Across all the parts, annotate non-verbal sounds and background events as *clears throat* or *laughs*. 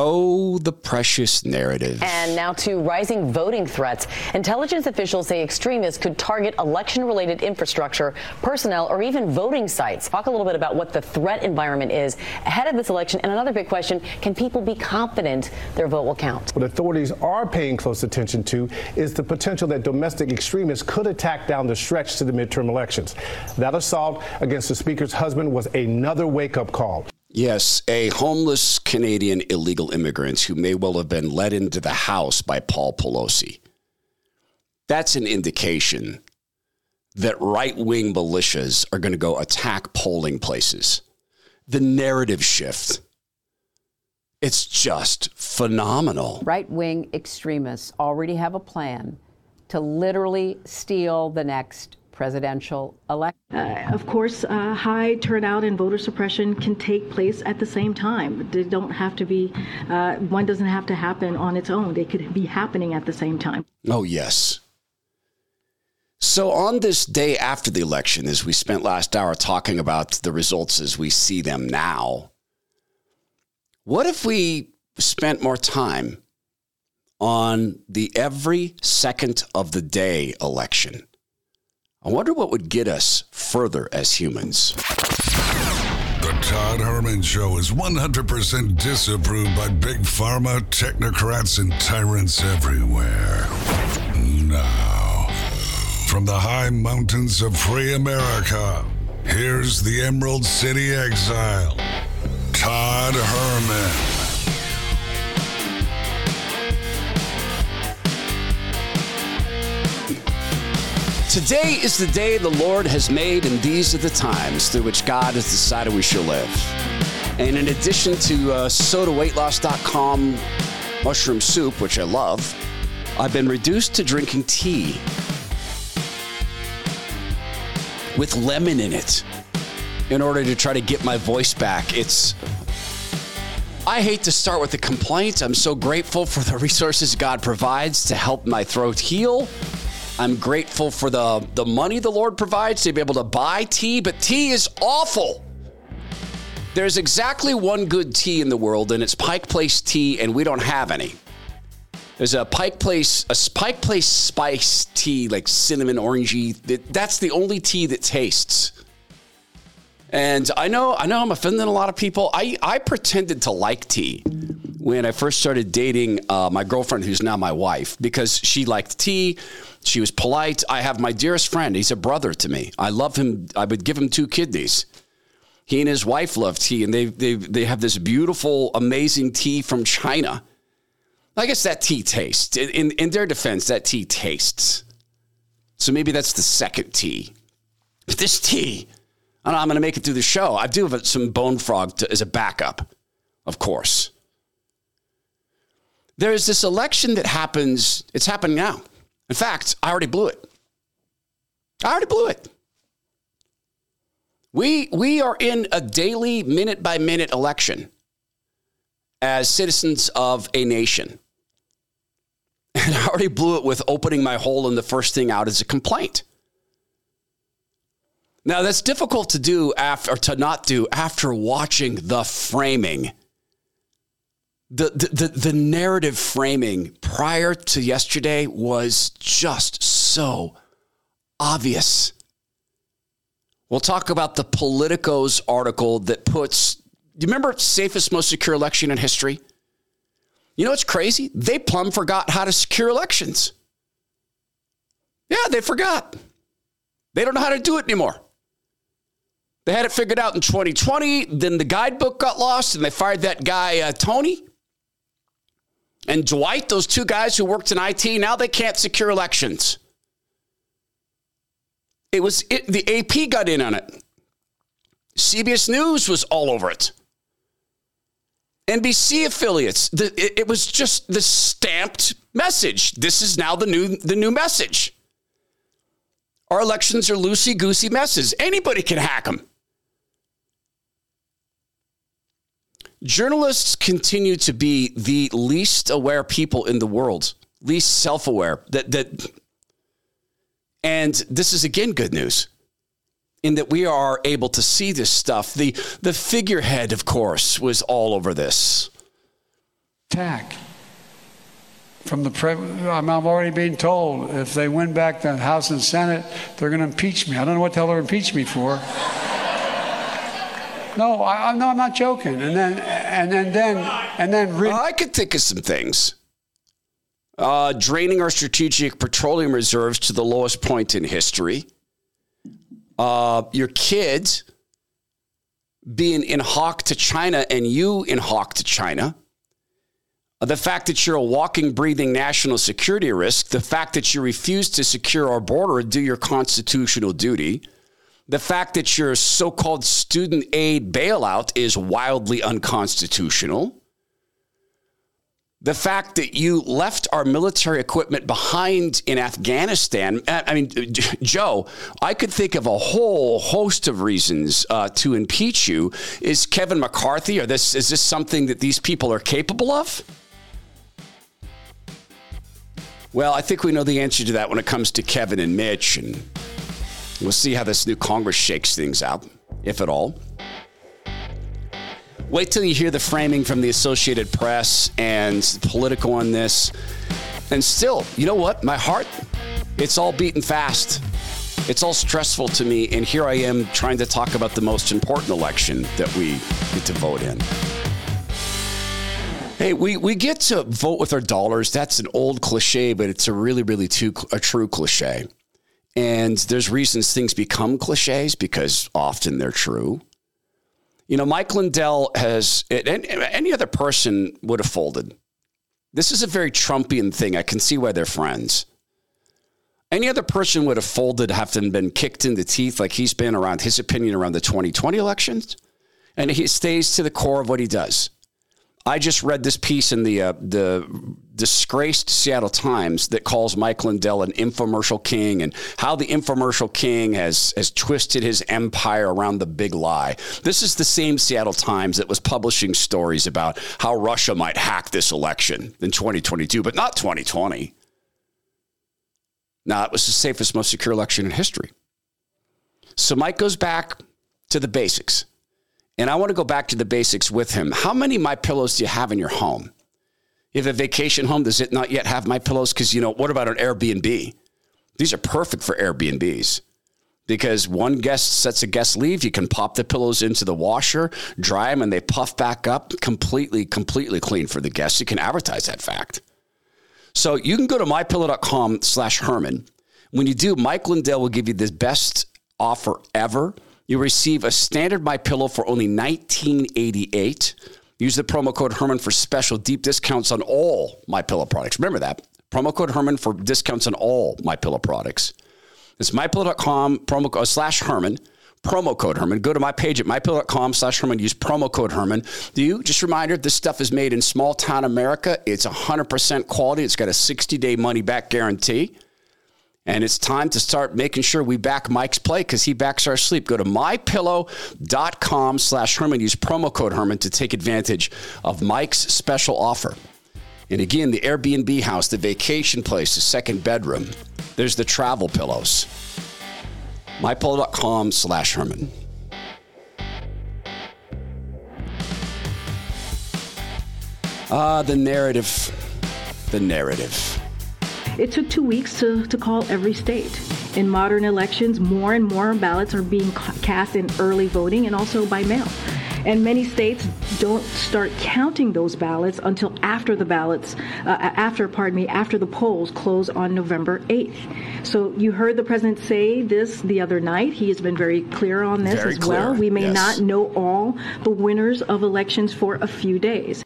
Oh, the precious narrative. And now to rising voting threats. Intelligence officials say extremists could target election related infrastructure, personnel, or even voting sites. Talk a little bit about what the threat environment is ahead of this election. And another big question can people be confident their vote will count? What authorities are paying close attention to is the potential that domestic extremists could attack down the stretch to the midterm elections. That assault against the speaker's husband was another wake up call. Yes, a homeless Canadian illegal immigrant who may well have been led into the house by Paul Pelosi. That's an indication that right wing militias are going to go attack polling places. The narrative shift. It's just phenomenal. Right wing extremists already have a plan to literally steal the next presidential election. Uh, of course, uh, high turnout and voter suppression can take place at the same time. They don't have to be, uh, one doesn't have to happen on its own. They could be happening at the same time. Oh, yes. So, on this day after the election, as we spent last hour talking about the results as we see them now, what if we spent more time on the every second of the day election? I wonder what would get us further as humans. The Todd Herman Show is 100% disapproved by big pharma, technocrats, and tyrants everywhere. Now, from the high mountains of free America, here's the Emerald City exile, Todd Herman. Today is the day the Lord has made, and these are the times through which God has decided we shall live. And in addition to uh, sotaweightloss.com mushroom soup, which I love, I've been reduced to drinking tea with lemon in it in order to try to get my voice back. It's I hate to start with a complaint. I'm so grateful for the *laughs* resources God provides to help my throat heal. I'm grateful for the, the money the Lord provides to be able to buy tea, but tea is awful. There's exactly one good tea in the world, and it's Pike Place tea, and we don't have any. There's a Pike Place, a Pike Place spice tea, like cinnamon orangey. That's the only tea that tastes. And I know, I know, I'm offending a lot of people. I, I pretended to like tea when I first started dating uh, my girlfriend, who's now my wife, because she liked tea. She was polite. I have my dearest friend. He's a brother to me. I love him. I would give him two kidneys. He and his wife love tea, and they, they, they have this beautiful, amazing tea from China. I guess that tea tastes. In, in their defense, that tea tastes. So maybe that's the second tea. But this tea, I am going to make it through the show. I do have some bone frog to, as a backup, of course. There's this election that happens, it's happening now. In fact, I already blew it. I already blew it. We, we are in a daily, minute by minute election as citizens of a nation. *laughs* And I already blew it with opening my hole, and the first thing out is a complaint. Now, that's difficult to do after, or to not do after watching the framing the, the, the, narrative framing prior to yesterday was just so obvious. We'll talk about the Politico's article that puts, do you remember safest, most secure election in history? You know what's crazy? They plumb forgot how to secure elections. Yeah, they forgot. They don't know how to do it anymore. They had it figured out in 2020. Then the guidebook got lost and they fired that guy, uh, Tony and Dwight, those two guys who worked in IT, now they can't secure elections. It was it, the AP got in on it. CBS News was all over it. NBC affiliates. The, it, it was just the stamped message. This is now the new the new message. Our elections are loosey goosey messes. Anybody can hack them. Journalists continue to be the least aware people in the world, least self-aware. That that and this is again good news in that we are able to see this stuff. The the figurehead, of course, was all over this. attack. From the pre- I'm I've already being told if they win back the House and Senate, they're going to impeach me. I don't know what the hell they're impeaching me for. No, I, no, I'm not joking. And then, and then, then, and then. Re- I could think of some things. Uh, draining our strategic petroleum reserves to the lowest point in history. Uh, your kids being in hawk to China and you in hawk to China. The fact that you're a walking, breathing national security risk, the fact that you refuse to secure our border and do your constitutional duty, the fact that your so called student aid bailout is wildly unconstitutional, the fact that you left our military equipment behind in Afghanistan. I mean, Joe, I could think of a whole host of reasons uh, to impeach you. Is Kevin McCarthy, or this is this something that these people are capable of? Well, I think we know the answer to that when it comes to Kevin and Mitch, and we'll see how this new Congress shakes things out, if at all. Wait till you hear the framing from the Associated Press and Politico on this. And still, you know what? My heart, it's all beating fast. It's all stressful to me. And here I am trying to talk about the most important election that we get to vote in. Hey, we, we get to vote with our dollars. That's an old cliche, but it's a really, really too, a true cliche. And there's reasons things become cliches because often they're true. You know, Mike Lindell has, any other person would have folded. This is a very Trumpian thing. I can see why they're friends. Any other person would have folded, having been kicked in the teeth like he's been around his opinion around the 2020 elections. And he stays to the core of what he does. I just read this piece in the uh, the disgraced Seattle Times that calls Mike Lindell an infomercial king and how the infomercial king has has twisted his empire around the big lie. This is the same Seattle Times that was publishing stories about how Russia might hack this election in 2022, but not 2020. Now, it was the safest, most secure election in history. So Mike goes back to the basics. And I want to go back to the basics with him. How many my pillows do you have in your home? If a vacation home, does it not yet have my pillows? Because you know, what about an Airbnb? These are perfect for Airbnbs because one guest sets a guest leave. You can pop the pillows into the washer, dry them, and they puff back up completely, completely clean for the guests. You can advertise that fact. So you can go to mypillow.com slash Herman. When you do, Mike Lindell will give you the best offer ever you receive a standard My Pillow for only $19.88. Use the promo code Herman for special deep discounts on all My Pillow products. Remember that promo code Herman for discounts on all My Pillow products. It's mypillow.com promo code uh, slash Herman. Promo code Herman. Go to my page at mypillow.com slash Herman. Use promo code Herman. Do you? Just reminder, this stuff is made in small town America. It's 100% quality. It's got a 60 day money back guarantee. And it's time to start making sure we back Mike's play because he backs our sleep. Go to mypillow.com slash Herman. Use promo code Herman to take advantage of Mike's special offer. And again, the Airbnb house, the vacation place, the second bedroom. There's the travel pillows. mypillow.com slash Herman. Ah, the narrative. The narrative. It took two weeks to, to call every state. In modern elections, more and more ballots are being cast in early voting and also by mail. And many states don't start counting those ballots until after the ballots, uh, after, pardon me, after the polls close on November 8th. So you heard the president say this the other night. He has been very clear on this very as clear. well. We may yes. not know all the winners of elections for a few days.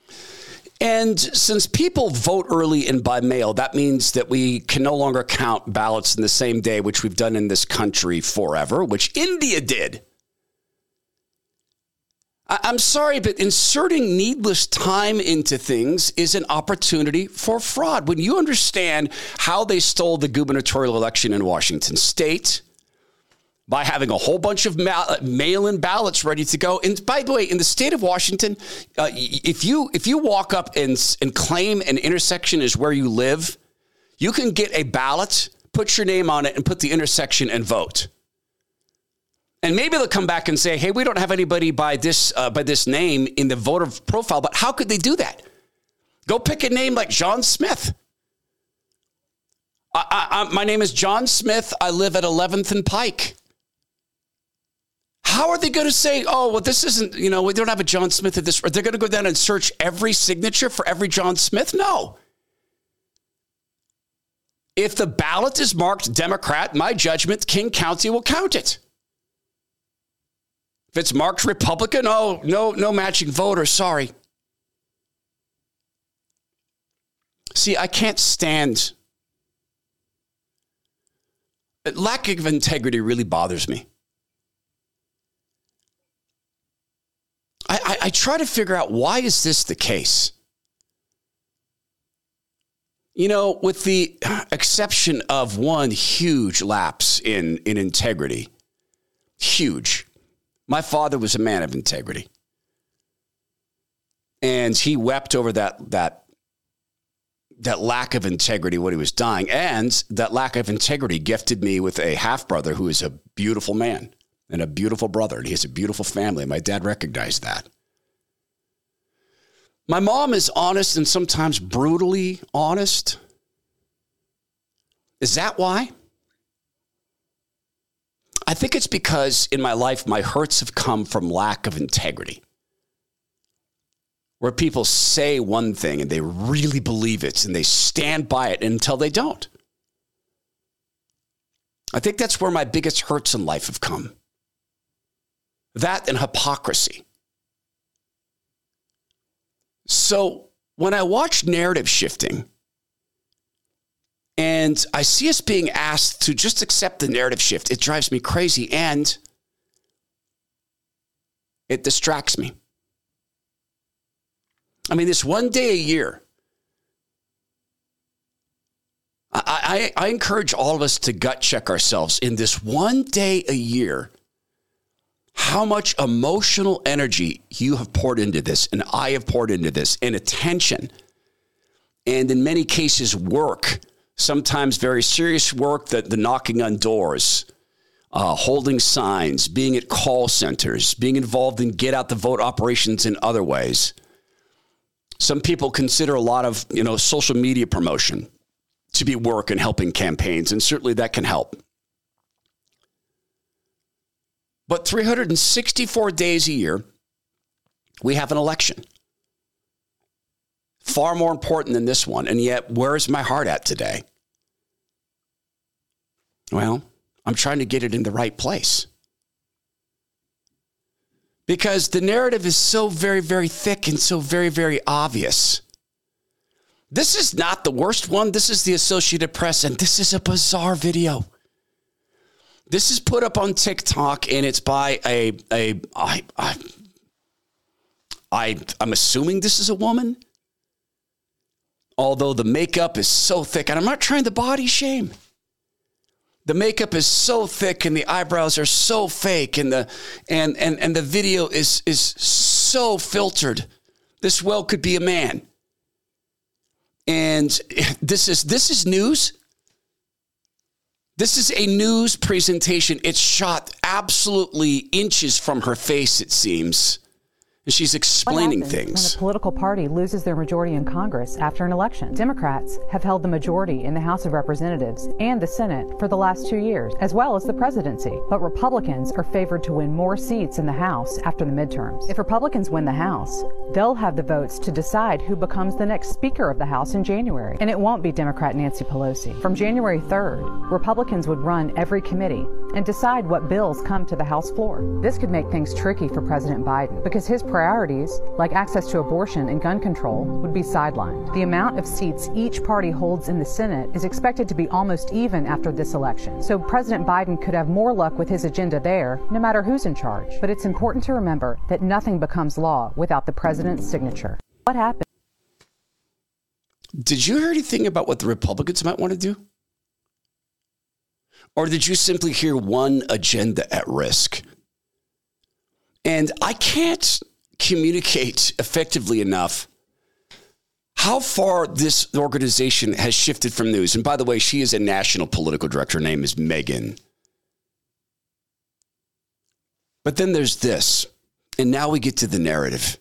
And since people vote early and by mail, that means that we can no longer count ballots in the same day, which we've done in this country forever, which India did. I'm sorry, but inserting needless time into things is an opportunity for fraud. When you understand how they stole the gubernatorial election in Washington state, by having a whole bunch of ma- mail-in ballots ready to go. And by the way, in the state of Washington, uh, if you if you walk up and and claim an intersection is where you live, you can get a ballot, put your name on it, and put the intersection and vote. And maybe they'll come back and say, "Hey, we don't have anybody by this uh, by this name in the voter profile." But how could they do that? Go pick a name like John Smith. I, I, my name is John Smith. I live at 11th and Pike. How are they going to say, oh, well, this isn't, you know, we don't have a John Smith at this? They're going to go down and search every signature for every John Smith? No. If the ballot is marked Democrat, my judgment, King County will count it. If it's marked Republican, oh, no, no matching voter, sorry. See, I can't stand lack of integrity really bothers me. I, I, I, try to figure out why is this the case? You know, with the exception of one huge lapse in, in integrity, huge. My father was a man of integrity. And he wept over that, that, that lack of integrity when he was dying. And that lack of integrity gifted me with a half brother who is a beautiful man and a beautiful brother. And he has a beautiful family. My dad recognized that. My mom is honest and sometimes brutally honest. Is that why? I think it's because in my life, my hurts have come from lack of integrity. Where people say one thing and they really believe it and they stand by it until they don't. I think that's where my biggest hurts in life have come. That and hypocrisy. So when I watch narrative shifting and I see us being asked to just accept the narrative shift, it drives me crazy and it distracts me. I mean, this one day a year, I, I, I, encourage all of us to gut check ourselves in this one day a year how much emotional energy you have poured into this and I have poured into this and attention. And in many cases work sometimes very serious work that the knocking on doors uh, holding signs being at call centers being involved in get out the vote operations in other ways. Some people consider a lot of you know social media promotion to be work and helping campaigns and certainly that can help but 364 days a year, we have an election. Far more important than this one. And yet, where's my heart at today? Well, I'm trying to get it in the right place. Because the narrative is so very, very thick and so very, very obvious. This is not the worst one. This is the Associated Press, and this is a bizarre video. This is put up on TikTok and it's by a a I I I I'm assuming this is a woman. Although the makeup is so thick, and I'm not trying to body shame. The makeup is so thick and the eyebrows are so fake and the and and and the video is is so filtered. This well could be a man. And *laughs* this is this is news. This is a news presentation. It's shot absolutely inches from her face, it seems. And she's explaining things. When a political party loses their majority in Congress after an election, Democrats have held the majority in the House of Representatives and the Senate for the last two years, as well as the presidency. But Republicans are favored to win more seats in the House after the midterms. If Republicans win the House, they'll have the votes to decide who becomes the next Speaker of the House in January. And it won't be Democrat Nancy Pelosi. From January 3rd, Republicans would run every committee and decide what bills come to the House floor. This could make things tricky for President Biden because his priorities, like access to abortion and gun control, would be sidelined. The amount of seats each party holds in the Senate is expected to be almost even after this election. So President Biden could have more luck with his agenda there, no matter who's in charge. But it's important to remember that nothing becomes law without the president's signature. What happened? Did you hear anything about what the Republicans might want to do? Or did you simply hear one agenda at risk? And I can't communicate effectively enough how far this organization has shifted from news. And by the way, she is a national political director. Her name is Megan. But then there's this. And now we get to the narrative.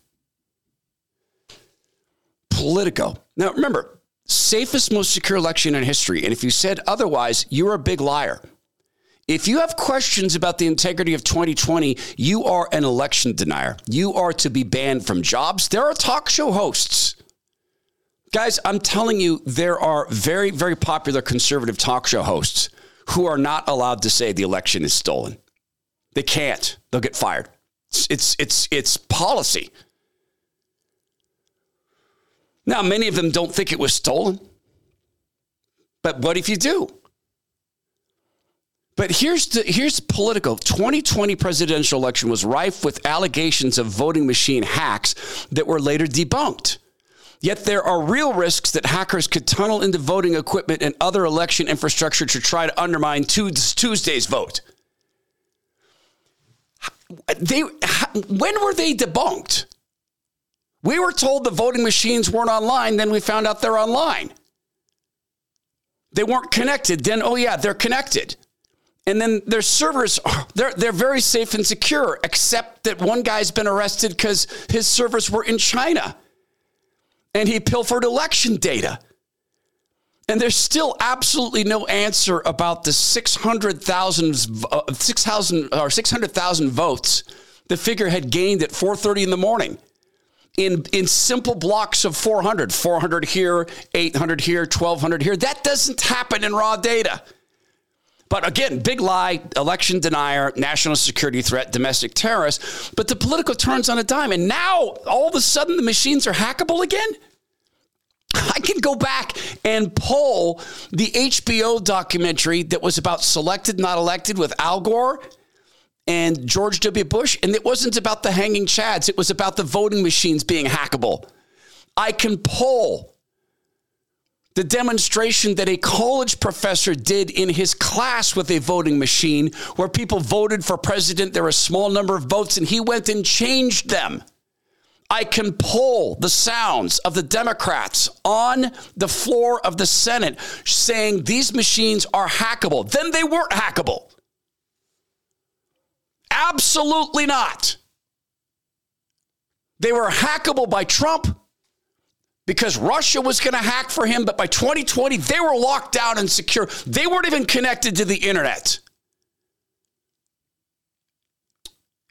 Politico. Now, remember, safest, most secure election in history. And if you said otherwise, you're a big liar. If you have questions about the integrity of 2020, you are an election denier. You are to be banned from jobs. There are talk show hosts. Guys, I'm telling you, there are very, very popular conservative talk show hosts who are not allowed to say the election is stolen. They can't. They'll get fired. It's it's it's, it's policy. Now, many of them don't think it was stolen. But what if you do? But here's the here's Politico. 2020 presidential election was rife with allegations of voting machine hacks that were later debunked. Yet there are real risks that hackers could tunnel into voting equipment and other election infrastructure to try to undermine Tuesday's vote. They when were they debunked? We were told the voting machines weren't online, then we found out they're online. They weren't connected, then oh yeah, they're connected. And then their servers, are they're, they're very safe and secure, except that one guy's been arrested because his servers were in China and he pilfered election data. And there's still absolutely no answer about the 600,000 uh, 6,000 or 600,000 votes the figure had gained at 4:30 in the morning. In in simple blocks of 400, 400 here, 800 here, 1200 here. That doesn't happen in raw data. But again, big lie, election denier, national security threat, domestic terrorist. But the Politico turns on a dime. And now all of a sudden the machines are hackable again? I can go back and pull the HBO documentary that was about selected, not elected with Al Gore and George W. Bush. And it wasn't about the hanging chads, it was about the voting machines being hackable. I can pull the demonstration that a college professor did in his class with a voting machine where people voted for president. There were a small number of votes, and he went and changed them. I can pull the sounds of the Democrats on the floor of the Senate saying these machines are hackable. Then they weren't hackable. Absolutely not. They were hackable by Trump because Russia was going to hack for him, but by 2020, they were locked down and secure. They weren't even connected to the internet.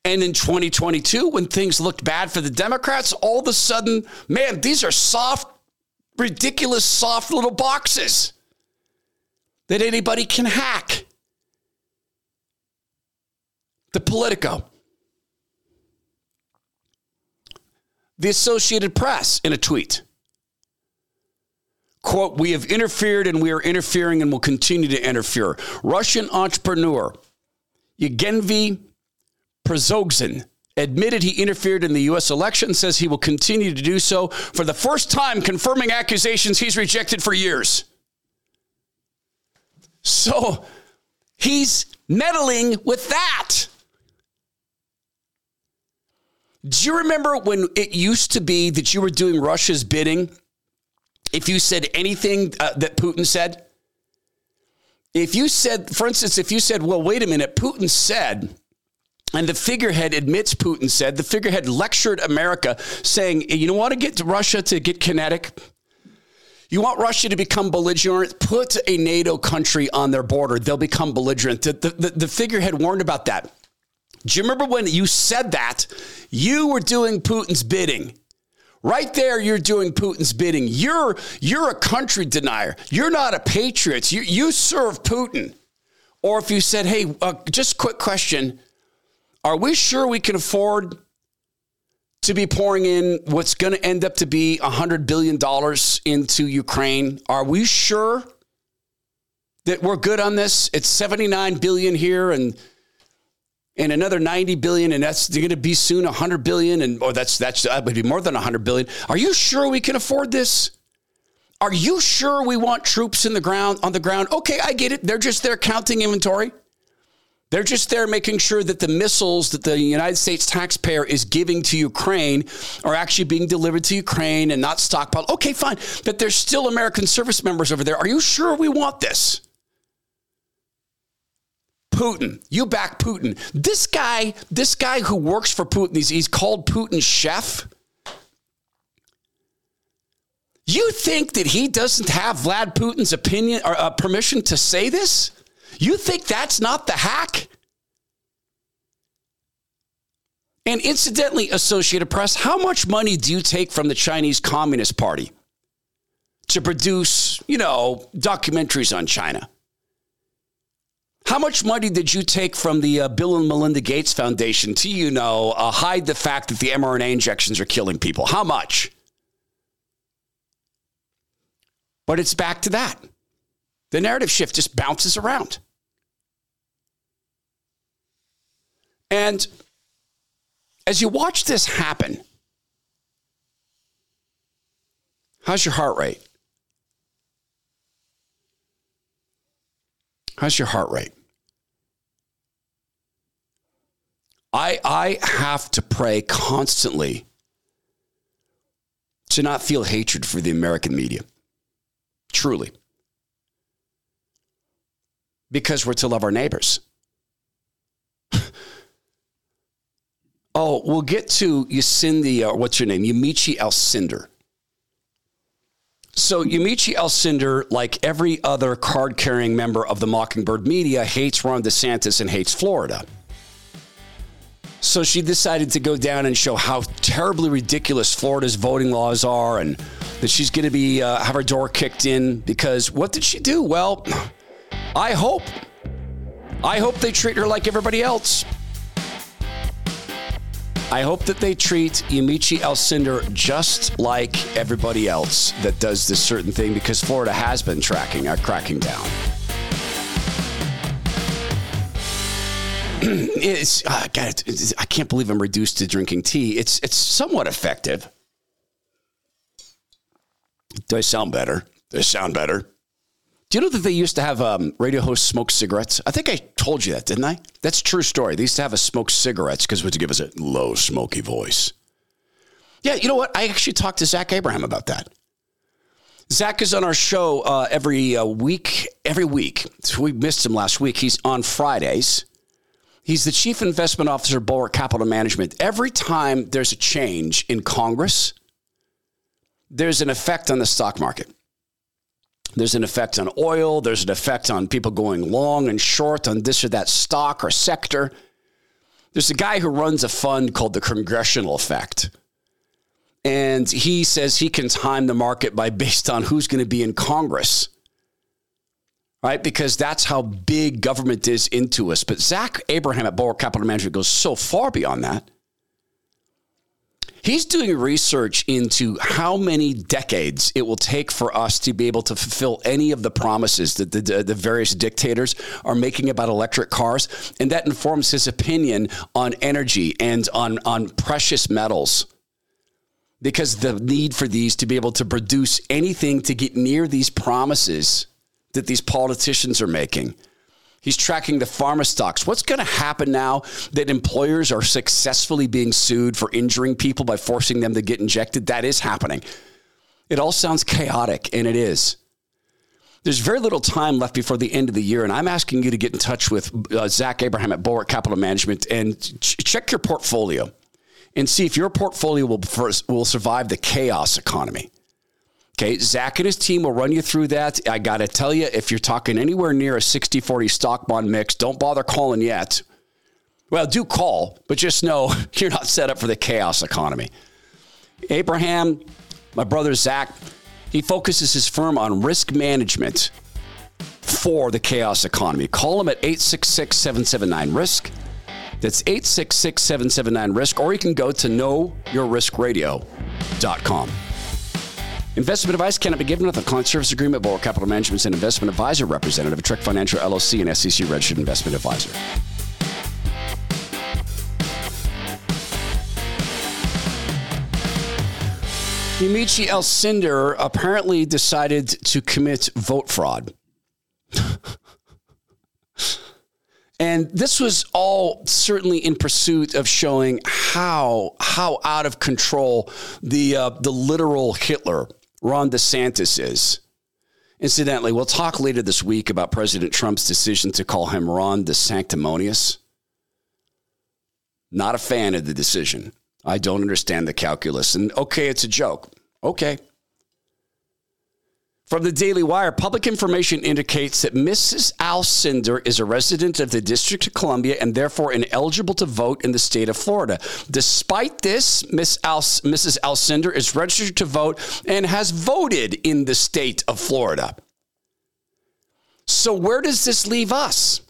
And in 2022, when things looked bad for the Democrats, all of a sudden, man, these are soft, ridiculous, soft little boxes that anybody can hack. The Politico. The Associated Press in a tweet quote, we have interfered and we are interfering and will continue to interfere. Russian entrepreneur Yevgeny Prigozhin admitted he interfered in the U.S. election, says he will continue to do so for the first time, confirming accusations he's rejected for years. So he's meddling with that. Do you remember when it used to be that you were doing Russia's bidding if you said anything uh, that Putin said, if you said, for instance, if you said, well, wait a minute, Putin said, and the figurehead admits Putin said, the figurehead lectured America saying, you don't want to get to Russia to get kinetic. You want Russia to become belligerent? Put a NATO country on their border. They'll become belligerent. The, the, the figurehead warned about that. Do you remember when you said that? You were doing Putin's bidding. Right there, you're doing Putin's bidding. You're you're a country denier. You're not a patriot. You you serve Putin. Or if you said, "Hey, uh, just quick question: Are we sure we can afford to be pouring in what's going to end up to be hundred billion dollars into Ukraine? Are we sure that we're good on this? It's seventy nine billion here and and another 90 billion and that's going to be soon 100 billion and or that's that's that would be more than 100 billion are you sure we can afford this are you sure we want troops in the ground on the ground okay i get it they're just there counting inventory they're just there making sure that the missiles that the United States taxpayer is giving to Ukraine are actually being delivered to Ukraine and not stockpiled. Okay, fine. But there's still American service members over there. Are you sure we want this? Putin. You back Putin. This guy, this guy who works for Putin, he's, he's called Putin's chef. You think that he doesn't have Vlad Putin's opinion or uh, permission to say this? You think that's not the hack? And incidentally, Associated Press, how much money do you take from the Chinese Communist Party to produce, you know, documentaries on China? How much money did you take from the uh, Bill and Melinda Gates Foundation to, you know, uh, hide the fact that the mRNA injections are killing people? How much? But it's back to that. The narrative shift just bounces around. And as you watch this happen, how's your heart rate? How's your heart rate? I, I have to pray constantly to not feel hatred for the American media. Truly. Because we're to love our neighbors. *laughs* oh, we'll get to Yacindy, or uh, what's your name? Yamiche Alcindor. So Yamiche Alcindor, like every other card-carrying member of the Mockingbird media, hates Ron DeSantis and hates Florida. So she decided to go down and show how terribly ridiculous Florida's voting laws are and that she's going to be uh, have her door kicked in because what did she do? Well, I hope I hope they treat her like everybody else. I hope that they treat Yamiche Alcindor just like everybody else that does this certain thing because Florida has been tracking, uh, cracking down. *clears throat* it's, uh, God, it's, I can't believe I'm reduced to drinking tea. It's it's somewhat effective. Do I sound better? Do I sound better? Do you know that they used to have um, radio hosts smoke cigarettes? I think I told you that, didn't I? That's true story. They used to have us smoke cigarettes because it would give us a low, smoky voice. Yeah, you know what? I actually talked to Zach Abraham about that. Zach is on our show uh, every uh, week. Every week, so we missed him last week. He's on Fridays. He's the chief investment officer of Bulwark Capital Management. Every time there's a change in Congress, there's an effect on the stock market. There's an effect on oil. There's an effect on people going long and short on this or that stock or sector. There's a guy who runs a fund called the Congressional Effect. And he says he can time the market by based on who's going to be in Congress right? Because that's how big government is into us. But Zach Abraham at Bulwark Capital Management goes so far beyond that. He's doing research into how many decades it will take for us to be able to fulfill any of the promises that the, the, various dictators are making about electric cars. And that informs his opinion on energy and on, on precious metals. Because the need for these to be able to produce anything to get near these promises that these politicians are making. He's tracking the pharma stocks. What's going to happen now that employers are successfully being sued for injuring people by forcing them to get injected? That is happening. It all sounds chaotic, and it is. There's very little time left before the end of the year, and I'm asking you to get in touch with uh, Zach Abraham at Bulwark Capital Management and ch- check your portfolio and see if your portfolio will, first, will survive the chaos economy. Okay, Zach and his team will run you through that. I got to tell you, if you're talking anywhere near a 60 40 stock bond mix, don't bother calling yet. Well, do call, but just know *laughs* you're not set up for the chaos economy. Abraham, my brother Zach, he focuses his firm on risk management for the chaos economy. Call him at 866 779 RISK. That's 866 779 RISK, or you can go to knowyourriskradio.com. Investment advice cannot be given without a client service agreement. Bulwark Capital Management is an investment advisor representative of Trek Financial LLC and SEC registered investment advisor. Yamiche Alcindor apparently decided to commit vote fraud. and this was all certainly in pursuit of showing how how out of control the uh, the literal Hitler Ron DeSantis is. Incidentally, we'll talk later this week about President Trump's decision to call him Ron the Sanctimonious. Not a fan of the decision. I don't understand the calculus. And okay, it's a joke. Okay. From the Daily Wire, public information indicates that Mrs. Alcindor is a resident of the District of Columbia and therefore ineligible to vote in the state of Florida. Despite this, Ms. Al- Mrs. Alcindor is registered to vote and has voted in the state of Florida. So, where does this leave us?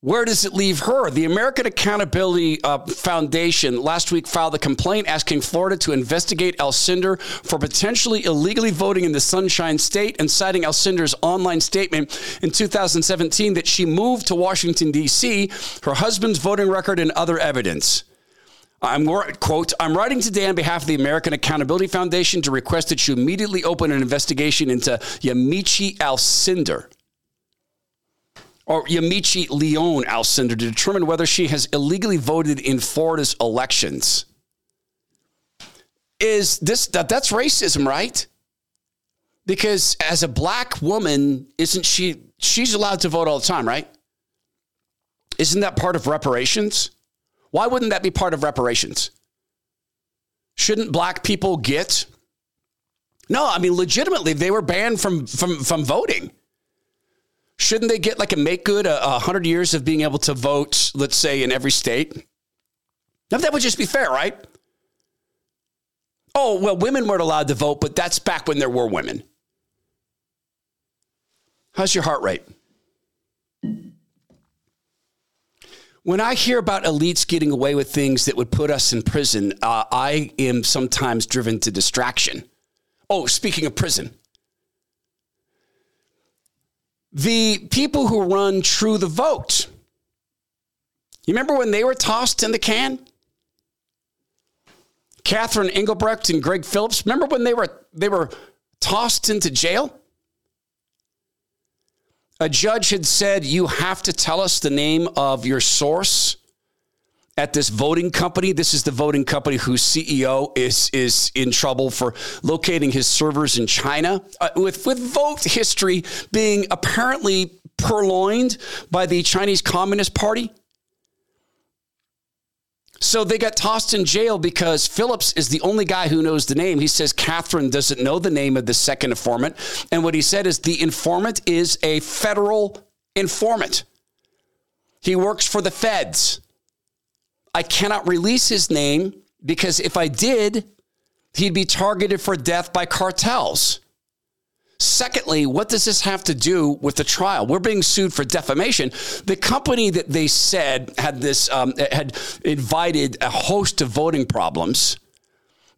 Where does it leave her? The American Accountability uh, Foundation last week filed a complaint asking Florida to investigate Alcindor for potentially illegally voting in the Sunshine State and citing Alcindor's online statement in 2017 that she moved to Washington, D.C., her husband's voting record, and other evidence. I'm quote, I'm writing today on behalf of the American Accountability Foundation to request that you immediately open an investigation into Yamiche Alcindor or Yamiche Leon Alcindor to determine whether she has illegally voted in Florida's elections. Is this that, that's racism, right? Because as a black woman, isn't she she's allowed to vote all the time, right? Isn't that part of reparations? Why wouldn't that be part of reparations? Shouldn't black people get No, I mean legitimately they were banned from from from voting. Shouldn't they get like a make good, a, hundred years of being able to vote, let's say, in every state? Now, that would just be fair, right? Oh, well, women weren't allowed to vote, but that's back when there were women. How's your heart rate? When I hear about elites getting away with things that would put us in prison, uh, I am sometimes driven to distraction. Oh, speaking of prison, the people who run True the Vote. You remember when they were tossed in the can? Catherine Engelbrecht and Greg Phillips. Remember when they were they were tossed into jail? A judge had said you have to tell us the name of your source at this voting company. This is the voting company whose CEO is is in trouble for locating his servers in China, uh, with with vote history being apparently purloined by the Chinese Communist Party. So they got tossed in jail because Phillips is the only guy who knows the name. He says Catherine doesn't know the name of the second informant. And what he said is the informant is a federal informant. He works for the feds. I cannot release his name because if I did, he'd be targeted for death by cartels. Secondly, what does this have to do with the trial? We're being sued for defamation. The company that they said had this um, had invited a host of voting problems.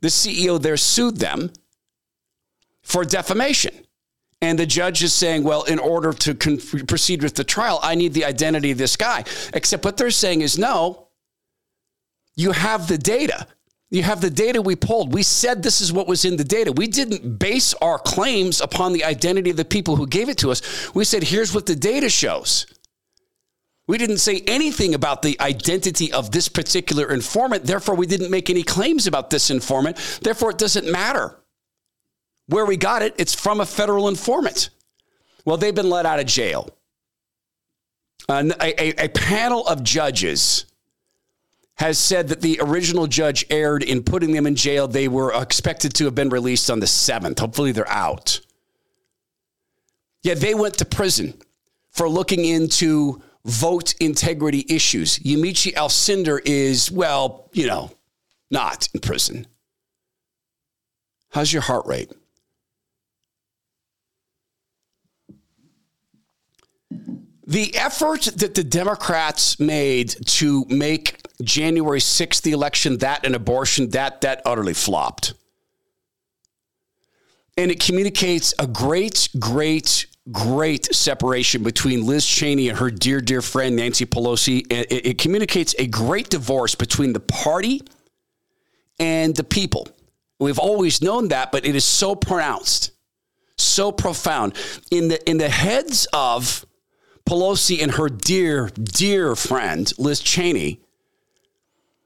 The CEO there sued them for defamation. And the judge is saying, well, in order to con- proceed with the trial, I need the identity of this guy. Except what they're saying is no, you have the data. You have the data we pulled. We said this is what was in the data. We didn't base our claims upon the identity of the people who gave it to us. We said, here's what the data shows. We didn't say anything about the identity of this particular informant. Therefore, we didn't make any claims about this informant. Therefore, it doesn't matter where we got it. It's from a federal informant. Well, they've been let out of jail. Uh, a, a, a panel of judges has said that the original judge erred in putting them in jail. They were expected to have been released on the 7th. Hopefully, they're out. Yeah, they went to prison for looking into vote integrity issues. Yamiche Alcindor is, well, you know, not in prison. How's your heart rate? The effort that the Democrats made to make January 6th, the election, that and abortion, that that utterly flopped. And it communicates a great, great, great separation between Liz Cheney and her dear, dear friend Nancy Pelosi. It, it, it communicates a great divorce between the party and the people. We've always known that, but it is so pronounced, so profound in the in the heads of Pelosi and her dear, dear friend, Liz Cheney,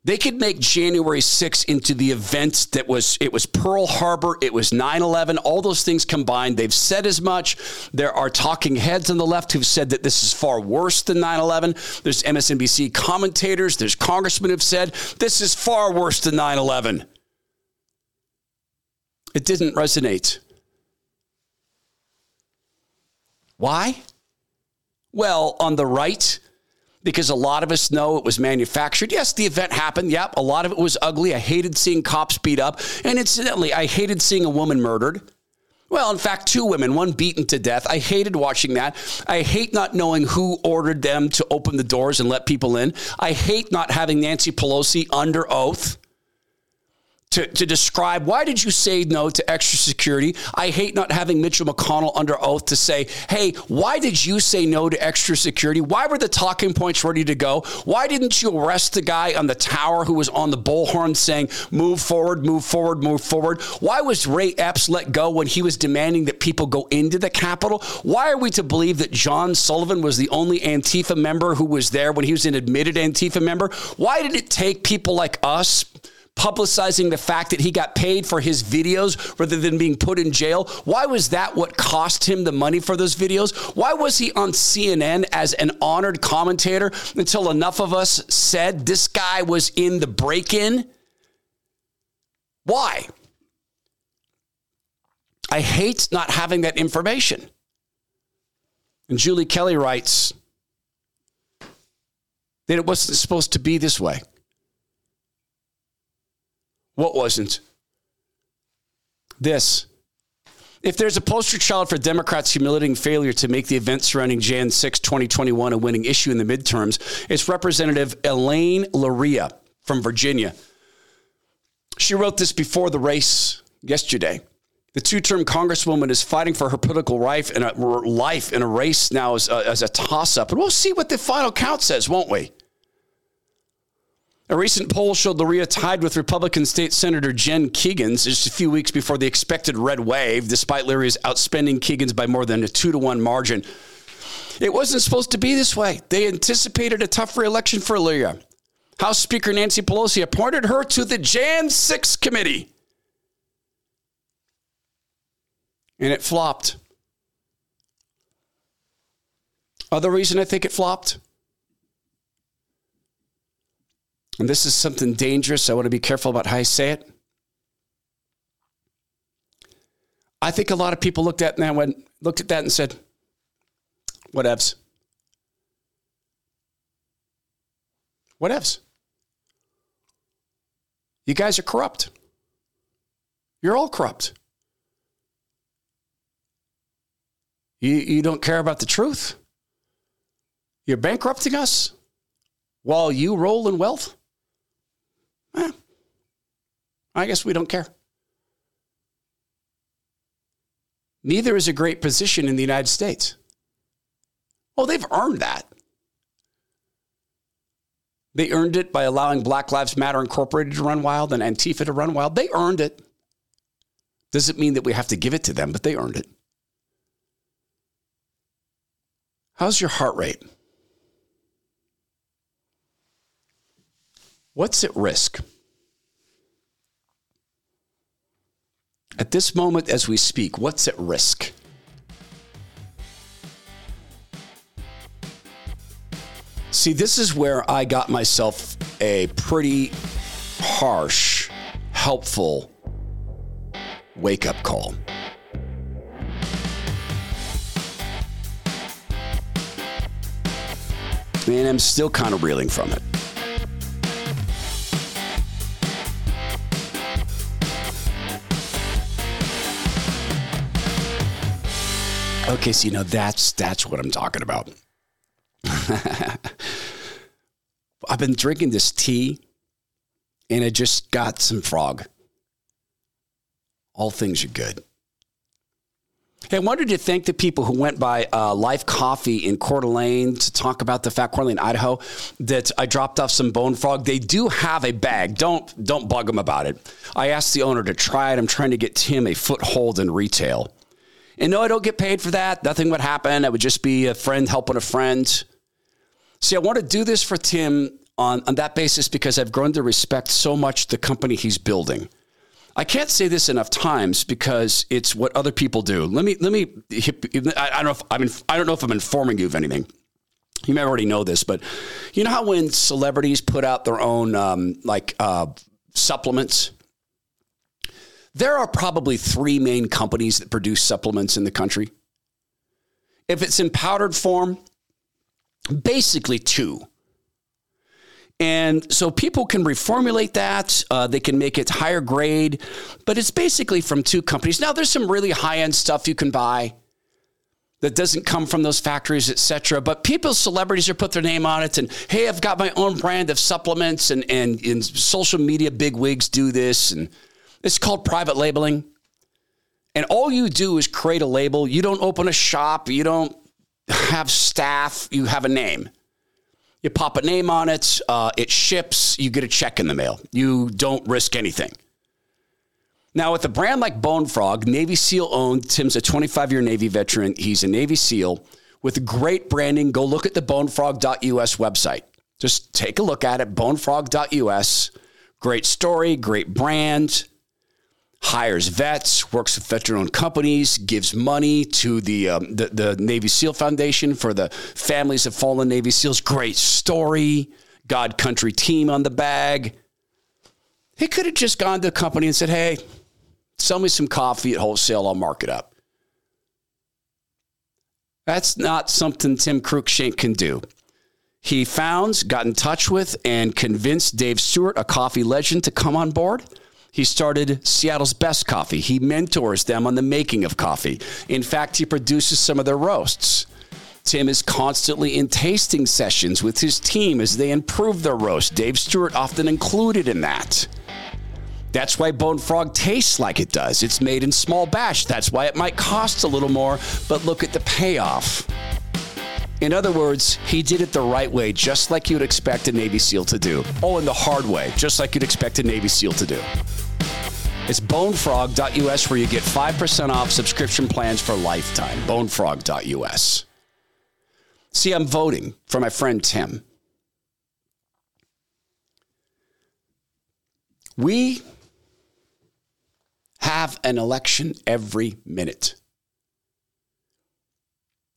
they could make January 6th into the event that was it was Pearl Harbor, it was 9/11, all those things combined. They've said as much. There are talking heads on the left who've said that this is far worse than 9/11. There's MSNBC commentators, there's congressmen who've said this is far worse than 9/11. It didn't resonate Why? Well, on the right, because a lot of us know it was manufactured. Yes, the event happened. Yep, a lot of it was ugly. I hated seeing cops beat up. And incidentally, I hated seeing a woman murdered. Well, in fact, two women, one beaten to death. I hated watching that. I hate not knowing who ordered them to open the doors and let people in. I hate not having Nancy Pelosi under oath to, to describe why did you say no to extra security? I hate not having Mitchell McConnell under oath to say, hey, why did you say no to extra security? Why were the talking points ready to go? Why didn't you arrest the guy on the tower who was on the bullhorn saying, move forward, move forward, move forward? Why was Ray Epps let go when he was demanding that people go into the Capitol? Why are we to believe that John Sullivan was the only Antifa member who was there when he was an admitted Antifa member? Why did it take people like us? Publicizing the fact that he got paid for his videos rather than being put in jail? Why was that what cost him the money for those videos? Why was he on CNN as an honored commentator until enough of us said this guy was in the break in? Why? I hate not having that information. And Julie Kelly writes that it wasn't supposed to be this way. What wasn't? This. If there's a poster child for Democrats' humiliating failure to make the event surrounding Jan 6, 2021 a winning issue in the midterms, it's Representative Elaine Luria from Virginia. She wrote this before the race yesterday. The two term Congresswoman is fighting for her political life in a, life in a race now as a, as a toss up. And we'll see what the final count says, won't we? A recent poll showed Luria tied with Republican State Senator Jen Kiggans just a few weeks before the expected red wave, despite Luria's outspending Kiggans by more than a two to one margin. It wasn't supposed to be this way. They anticipated a tough reelection for Luria. House Speaker Nancy Pelosi appointed her to the Jan 6 committee. And it flopped. Other reason I think it flopped and this is something dangerous. I want to be careful about how I say it. I think a lot of people looked at that when looked at that and said, "Whatevs." Whatevs. You guys are corrupt. You're all corrupt. You, you don't care about the truth. You're bankrupting us while you roll in wealth. Eh, I guess we don't care. Neither is a great position in the United States. Oh, they've earned that. They earned it by allowing Black Lives Matter Incorporated to run wild and Antifa to run wild. They earned it. Doesn't mean that we have to give it to them, but they earned it. How's your heart rate? What's at risk? At this moment, as we speak, what's at risk? See, this is where I got myself a pretty harsh, helpful wake up call. And I'm still kind of reeling from it. Okay, so you know that's that's what I'm talking about. *laughs* I've been drinking this tea and I just got some frog. All things are good. Hey, I wanted to thank the people who went by uh, Life Coffee in Coeur d'Alene to talk about the fact, Coeur d'Alene, Idaho, that I dropped off some bone frog. They do have a bag. Don't don't bug them about it. I asked the owner to try it. I'm trying to get Tim a foothold in retail. And no, I don't get paid for that. Nothing would happen. I would just be a friend helping a friend. See, I want to do this for Tim on, on that basis because I've grown to respect so much the company he's building. I can't say this enough times because it's what other people do. Let me let me. I, I don't know if I'm. I don't know if I'm informing you of anything. You may already know this, but you know how when celebrities put out their own um, like uh, supplements, there are probably three main companies that produce supplements in the country. If it's in powdered form, basically two. And so people can reformulate that. Uh, they can make it higher grade, but it's basically from two companies. Now, there's some really high end stuff you can buy that doesn't come from those factories, etc. But people, celebrities, are put their name on it, and hey, I've got my own brand of supplements, and and, and social media big wigs do this, and it's called private labeling. And all you do is create a label. You don't open a shop. You don't have staff. You have a name. You pop a name on it, uh, it ships, you get a check in the mail. You don't risk anything. Now, with a brand like Bone Frog, Navy SEAL owned, Tim's a 25 year Navy veteran. He's a Navy SEAL with great branding. Go look at the bonefrog.us website. Just take a look at it, bonefrog.us. Great story, great brand hires vets, works with veteran owned companies, gives money to the, um, the, the Navy SEAL Foundation for the families of fallen Navy SEALs. Great story. God Country team on the bag. He could have just gone to the company and said, hey, sell me some coffee at wholesale, I'll mark it up. That's not something Tim Cruikshank can do. He found, got in touch with, and convinced Dave Stewart, a coffee legend, to come on board. He started Seattle's Best Coffee. He mentors them on the making of coffee. In fact, he produces some of their roasts. Tim is constantly in tasting sessions with his team as they improve their roast. Dave Stewart often included in that. That's why Bone Frog tastes like it does. It's made in small batch. That's why it might cost a little more, but look at the payoff. In other words, he did it the right way, just like you'd expect a Navy SEAL to do. Oh, in the hard way, just like you'd expect a Navy SEAL to do. It's bonefrog.us where you get 5% off subscription plans for lifetime. Bonefrog.us. See, I'm voting for my friend Tim. We have an election every minute.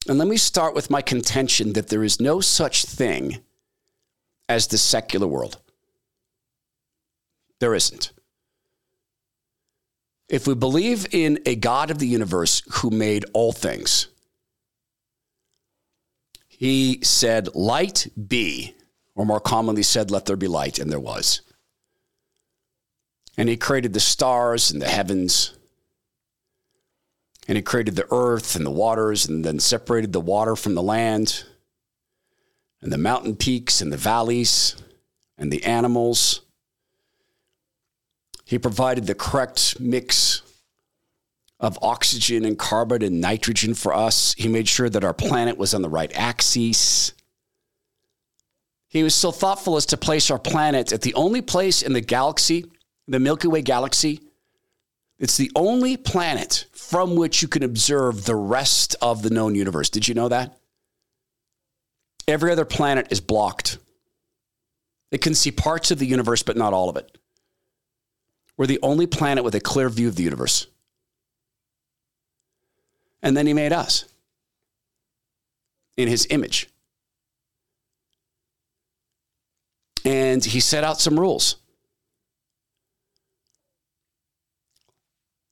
And let me start with my contention that there is no such thing as the secular world. There isn't. If we believe in a God of the universe who made all things, he said, Light be, or more commonly said, Let there be light, and there was. And he created the stars and the heavens and he created the earth and the waters and then separated the water from the land and the mountain peaks and the valleys and the animals. He provided the correct mix of oxygen and carbon and nitrogen for us. He made sure that our planet was on the right axis. He was so thoughtful as to place our planet at the only place in the galaxy, the Milky Way galaxy, it's the only planet from which you can observe the rest of the known universe. Did you know that? Every other planet is blocked. It can see parts of the universe, but not all of it. We're the only planet with a clear view of the universe. And then he made us in his image. And he set out some rules.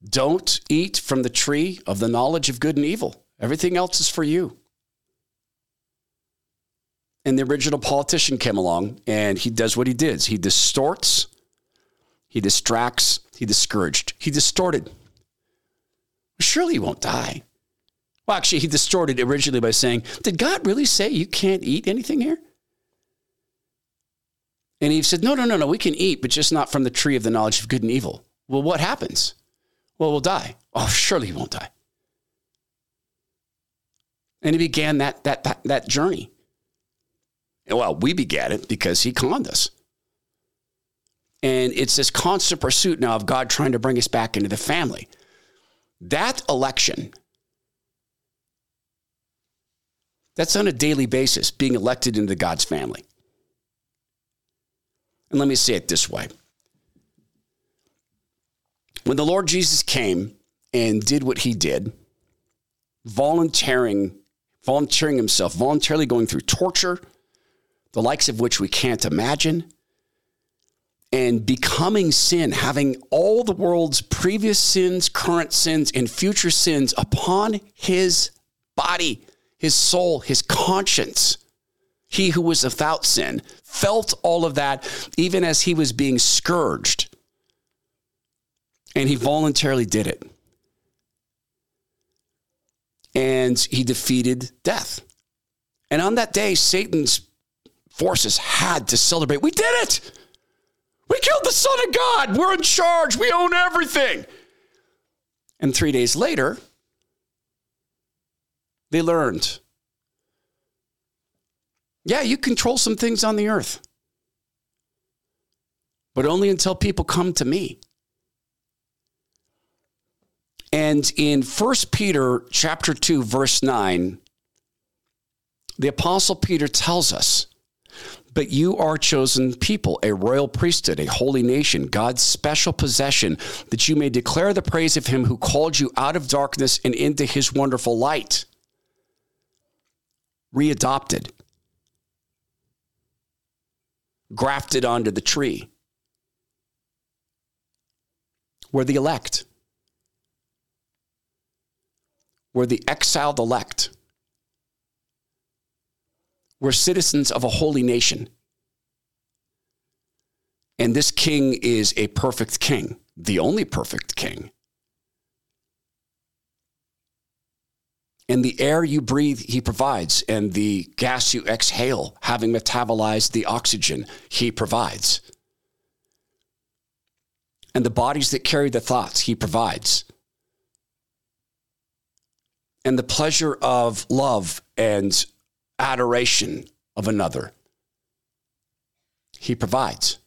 Don't eat from the tree of the knowledge of good and evil. Everything else is for you. And the original politician came along and he does what he did. He distorts, he distracts, he discouraged, he distorted. Surely he won't die. Well, actually, he distorted originally by saying, Did God really say you can't eat anything here? And he said, No, no, no, no, we can eat, but just not from the tree of the knowledge of good and evil. Well, what happens? Well, we'll die. Oh, surely he won't die. And he began that, that, that, that journey. Well, we began it because he conned us. And it's this constant pursuit now of God trying to bring us back into the family. That election, that's on a daily basis, being elected into God's family. And let me say it this way when the Lord Jesus came and did what he did, volunteering, volunteering himself, voluntarily going through torture, the likes of which we can't imagine, and becoming sin, having all the world's previous sins, current sins, and future sins upon his body his soul, his conscience. He who was without sin felt all of that even as he was being scourged. And he voluntarily did it. And he defeated death. And on that day, Satan's forces had to celebrate. We did it! We killed the Son of God. We're in charge. We own everything. And three days later, they learned yeah, you control some things on the earth, but only until people come to me. And in 1 Peter chapter 2 verse 9, the apostle Peter tells us but you are chosen people, a royal priesthood, a holy nation, God's special possession, that you may declare the praise of him who called you out of darkness and into his wonderful light. Readopted, grafted onto the tree. We're the elect. We're the exiled elect. We're citizens of a holy nation. And this king is a perfect king, the only perfect king. And the air you breathe, he provides. And the gas you exhale, having metabolized the oxygen, he provides. And the bodies that carry the thoughts, he provides. And the pleasure of love and adoration of another. He provides.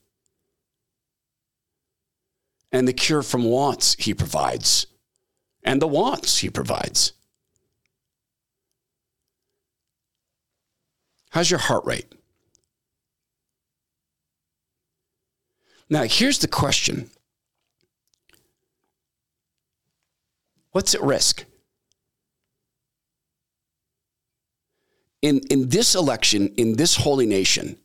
And the cure from wants, He provides. And the wants, He provides. How's your heart rate? Now, here's the question What's at risk? In, in this election, in this holy nation,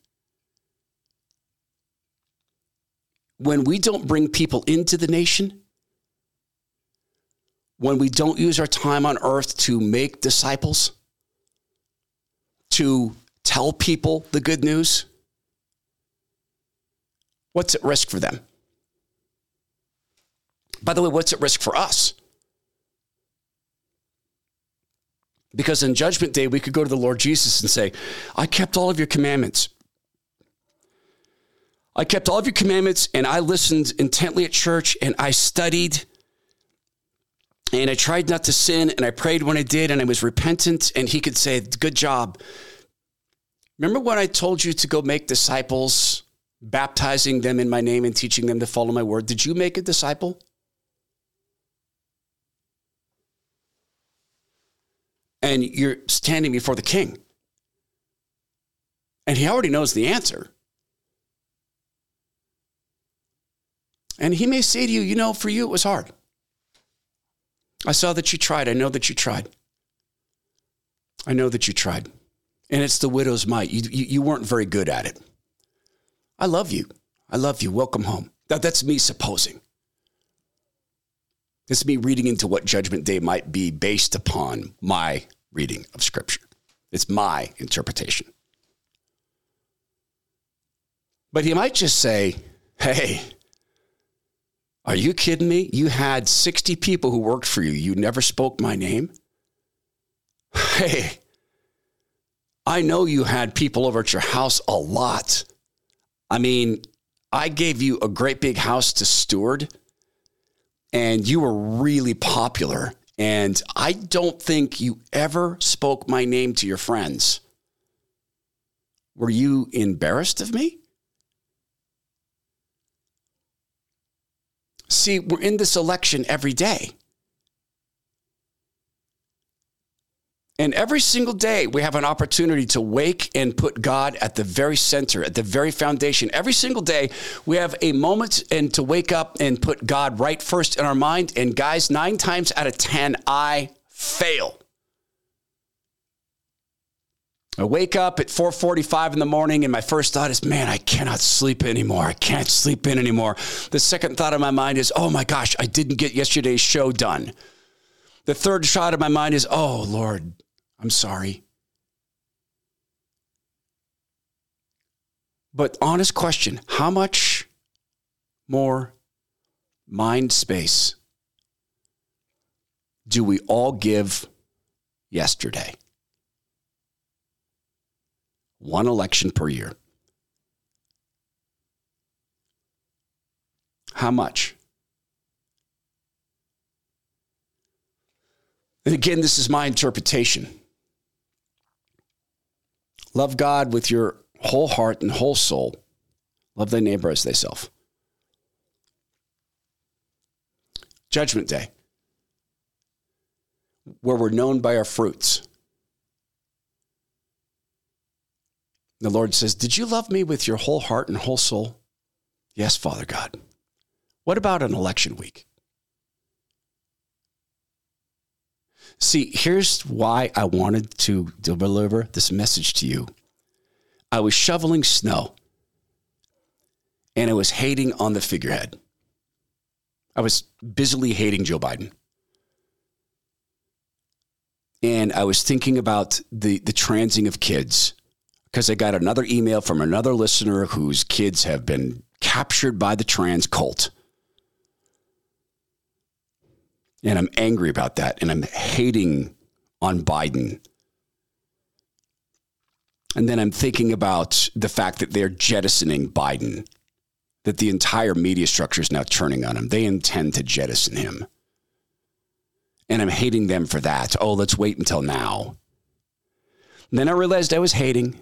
when we don't bring people into the nation, when we don't use our time on earth to make disciples, to tell people the good news, what's at risk for them? By the way, what's at risk for us? Because in Judgment Day, we could go to the Lord Jesus and say, I kept all of your commandments. I kept all of your commandments and I listened intently at church and I studied and I tried not to sin and I prayed when I did and I was repentant. And he could say, Good job. Remember when I told you to go make disciples, baptizing them in my name and teaching them to follow my word? Did you make a disciple? And you're standing before the king. And he already knows the answer. And he may say to you, you know, for you it was hard. I saw that you tried. I know that you tried. I know that you tried. And it's the widow's mite. You, you, you weren't very good at it. I love you. I love you. Welcome home. That, that's me supposing. This is me reading into what Judgment Day might be based upon my reading of Scripture. It's my interpretation. But he might just say, hey, are you kidding me? You had 60 people who worked for you. You never spoke my name? *sighs* Hey, I know you had people over at your house a lot. I mean, I gave you a great big house to steward and you were really popular. And I don't think you ever spoke my name to your friends. Were you embarrassed of me? See, we're in this election every day. And every single day, we have an opportunity to wake and put God at the very center, at the very foundation. Every single day, we have a moment and to wake up and put God right first in our mind. And guys, nine times out of 10, I fail. I wake up at 4:45 in the morning and my first thought is, "Man, I cannot sleep anymore. I can't sleep in anymore." The second thought of my mind is, "Oh my gosh, I didn't get yesterday's show done." The third shot of my mind is, "Oh Lord, I'm sorry. But honest question how much more mind space do we all give yesterday? One election per year. How much? And again, this is my interpretation. Love God with your whole heart and whole soul. Love thy neighbor as thyself. Judgment Day, where we're known by our fruits. The Lord says, Did you love me with your whole heart and whole soul? Yes, Father God. What about an election week? See, here's why I wanted to deliver this message to you. I was shoveling snow and I was hating on the figurehead. I was busily hating Joe Biden. And I was thinking about the, the transing of kids because I got another email from another listener whose kids have been captured by the trans cult. And I'm angry about that. And I'm hating on Biden. And then I'm thinking about the fact that they're jettisoning Biden, that the entire media structure is now turning on him. They intend to jettison him. And I'm hating them for that. Oh, let's wait until now. And then I realized I was hating.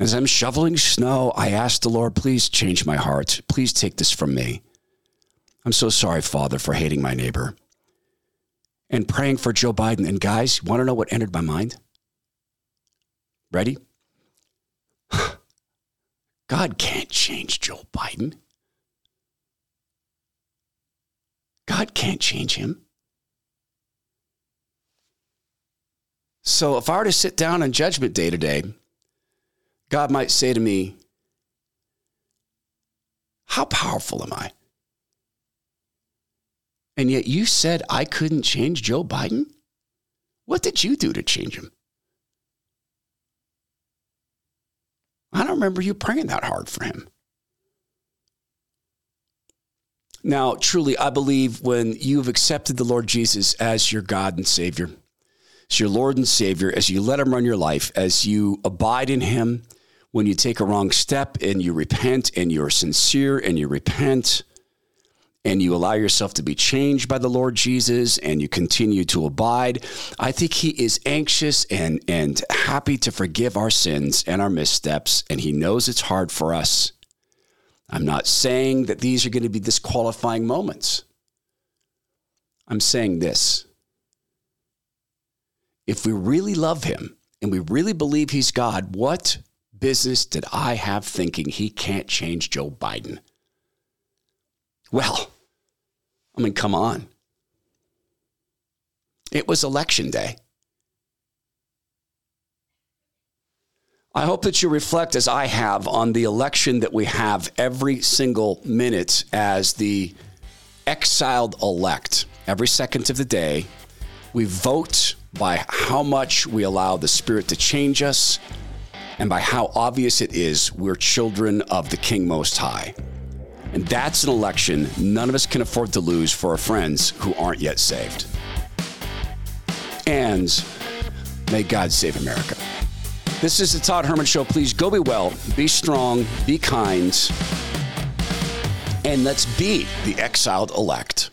As I'm shoveling snow, I asked the Lord, please change my heart. Please take this from me. I'm so sorry, Father, for hating my neighbor. And praying for Joe Biden. And guys, want to know what entered my mind? Ready? *sighs* God can't change Joe Biden. God can't change him. So if I were to sit down on Judgment Day today, God might say to me, How powerful am I? And yet you said I couldn't change Joe Biden? What did you do to change him? I don't remember you praying that hard for him. Now, truly, I believe when you've accepted the Lord Jesus as your God and Savior, as your Lord and Savior, as you let Him run your life, as you abide in Him, when you take a wrong step and you repent and you're sincere and you repent and you allow yourself to be changed by the Lord Jesus and you continue to abide, I think He is anxious and, and happy to forgive our sins and our missteps. And He knows it's hard for us. I'm not saying that these are going to be disqualifying moments. I'm saying this. If we really love Him and we really believe He's God, what business did I have thinking He can't change Joe Biden? Well, I mean, come on. It was election day. I hope that you reflect, as I have, on the election that we have every single minute as the exiled elect. Every second of the day, we vote by how much we allow the Spirit to change us and by how obvious it is we're children of the King Most High. And that's an election none of us can afford to lose for our friends who aren't yet saved. And may God save America. This is the Todd Herman Show. Please go be well, be strong, be kind, and let's be the exiled elect.